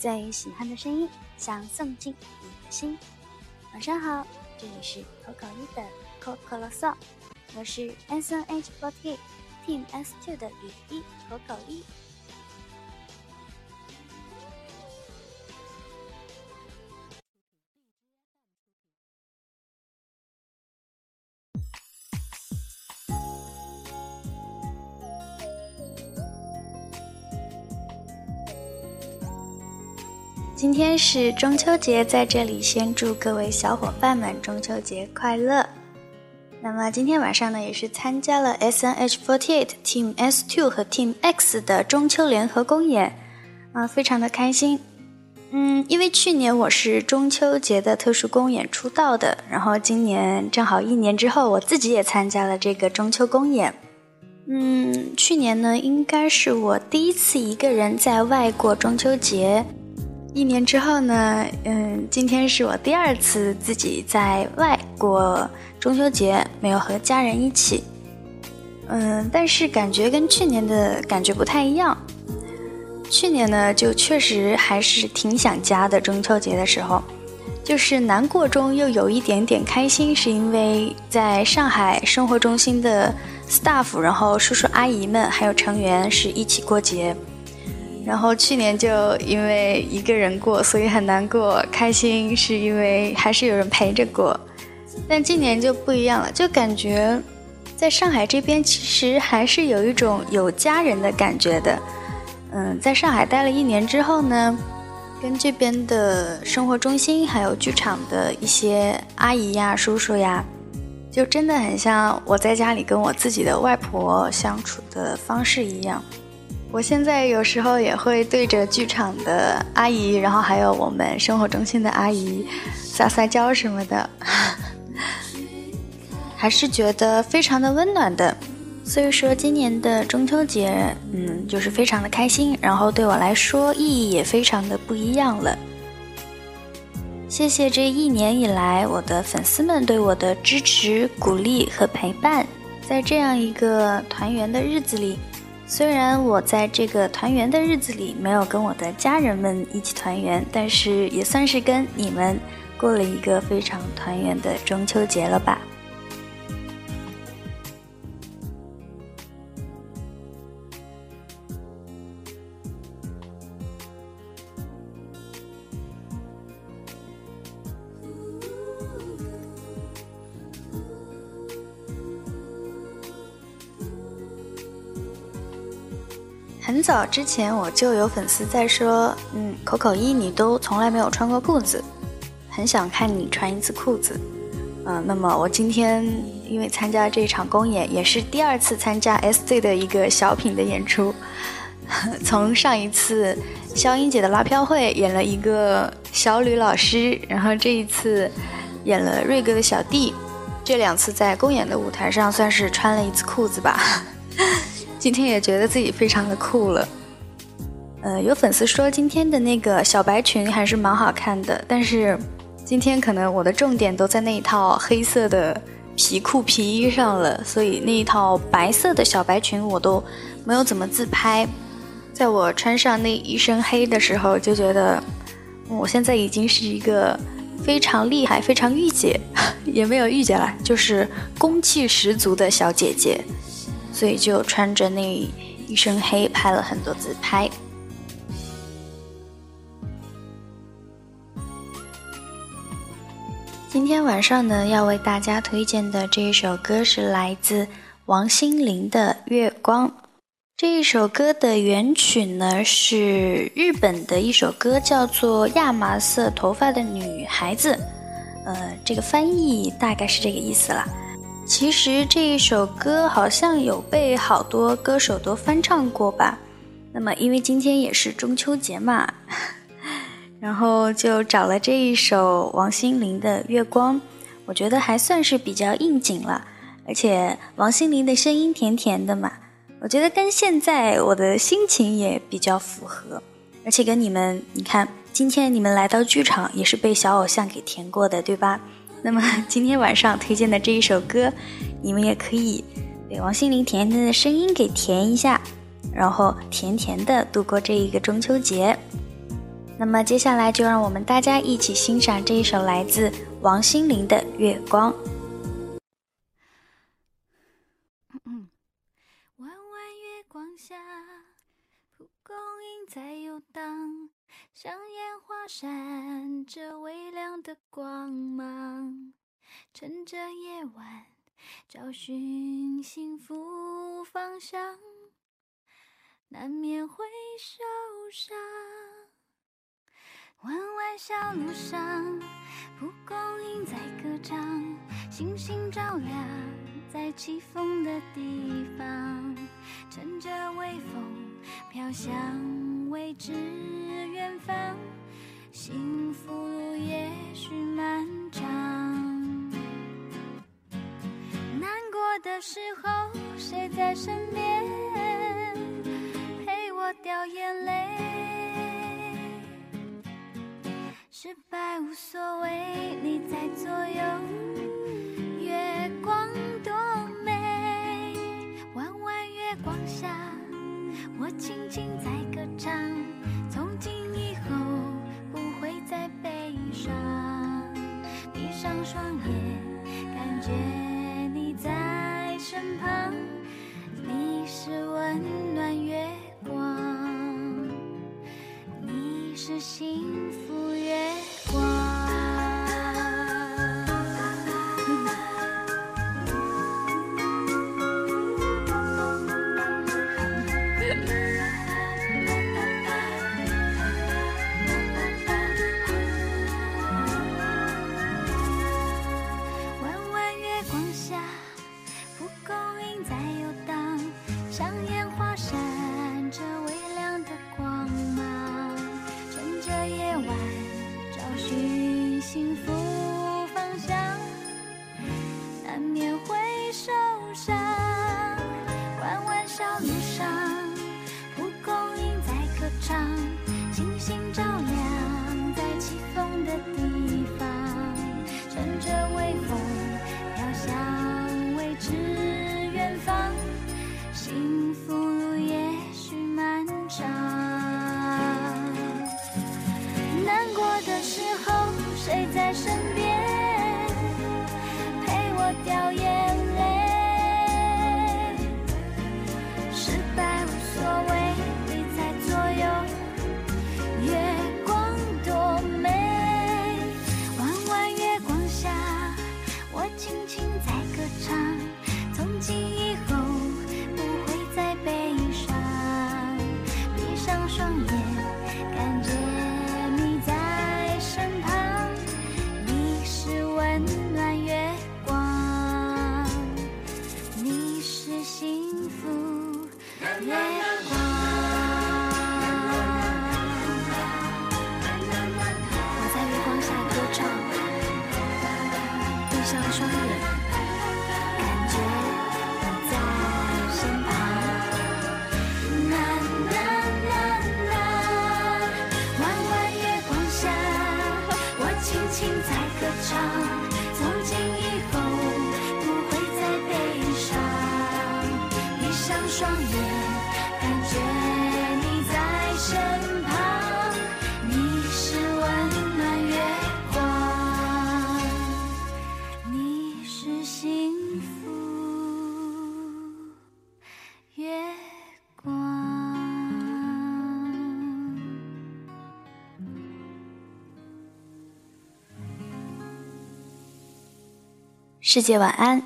最喜欢的声音，想送进你的心。晚上好，这里是口口一的口口啰嗦，我是 S N H forty Team S two 的雨一口口一。今天是中秋节，在这里先祝各位小伙伴们中秋节快乐。那么今天晚上呢，也是参加了 S N H forty eight Team S two 和 Team X 的中秋联合公演，啊，非常的开心。嗯，因为去年我是中秋节的特殊公演出道的，然后今年正好一年之后，我自己也参加了这个中秋公演。嗯，去年呢，应该是我第一次一个人在外过中秋节。一年之后呢，嗯，今天是我第二次自己在外过中秋节，没有和家人一起，嗯，但是感觉跟去年的感觉不太一样。去年呢，就确实还是挺想家的。中秋节的时候，就是难过中又有一点点开心，是因为在上海生活中心的 staff，然后叔叔阿姨们还有成员是一起过节。然后去年就因为一个人过，所以很难过。开心是因为还是有人陪着过，但今年就不一样了，就感觉在上海这边其实还是有一种有家人的感觉的。嗯，在上海待了一年之后呢，跟这边的生活中心还有剧场的一些阿姨呀、叔叔呀，就真的很像我在家里跟我自己的外婆相处的方式一样。我现在有时候也会对着剧场的阿姨，然后还有我们生活中心的阿姨撒撒娇什么的，还是觉得非常的温暖的。所以说今年的中秋节，嗯，就是非常的开心，然后对我来说意义也非常的不一样了。谢谢这一年以来我的粉丝们对我的支持、鼓励和陪伴，在这样一个团圆的日子里。虽然我在这个团圆的日子里没有跟我的家人们一起团圆，但是也算是跟你们过了一个非常团圆的中秋节了吧。很早之前我就有粉丝在说，嗯，口口一你都从来没有穿过裤子，很想看你穿一次裤子。嗯，那么我今天因为参加这场公演，也是第二次参加 SZ 的一个小品的演出。从上一次肖英姐的拉票会演了一个小吕老师，然后这一次演了瑞哥的小弟，这两次在公演的舞台上算是穿了一次裤子吧。今天也觉得自己非常的酷了，呃，有粉丝说今天的那个小白裙还是蛮好看的，但是今天可能我的重点都在那一套黑色的皮裤皮衣上了，所以那一套白色的小白裙我都没有怎么自拍。在我穿上那一身黑的时候，就觉得我现在已经是一个非常厉害、非常御姐，也没有御姐了，就是攻气十足的小姐姐。所以就穿着那一身黑拍了很多自拍。今天晚上呢，要为大家推荐的这一首歌是来自王心凌的《月光》。这一首歌的原曲呢是日本的一首歌，叫做《亚麻色头发的女孩子》。呃，这个翻译大概是这个意思啦。其实这一首歌好像有被好多歌手都翻唱过吧。那么因为今天也是中秋节嘛，然后就找了这一首王心凌的《月光》，我觉得还算是比较应景了。而且王心凌的声音甜甜的嘛，我觉得跟现在我的心情也比较符合。而且跟你们，你看今天你们来到剧场也是被小偶像给甜过的，对吧？那么今天晚上推荐的这一首歌，你们也可以被王心凌甜甜的声音给甜一下，然后甜甜的度过这一个中秋节。那么接下来就让我们大家一起欣赏这一首来自王心凌的《月光》。弯弯月光下，蒲公英在游荡，像烟花闪着微亮的光芒。趁着夜晚，找寻幸福方向，难免会受伤。弯弯小路上，蒲公英在歌唱，星星照亮在起风的地方。乘着微风，飘向未知远方，幸福路也许漫长。难过的时候，谁在身边陪我掉眼泪？失败无所谓，你在左右，是心难免会受伤，弯弯小路上，蒲公英在歌唱，星星照亮在起风的地方。想说。世界晚安。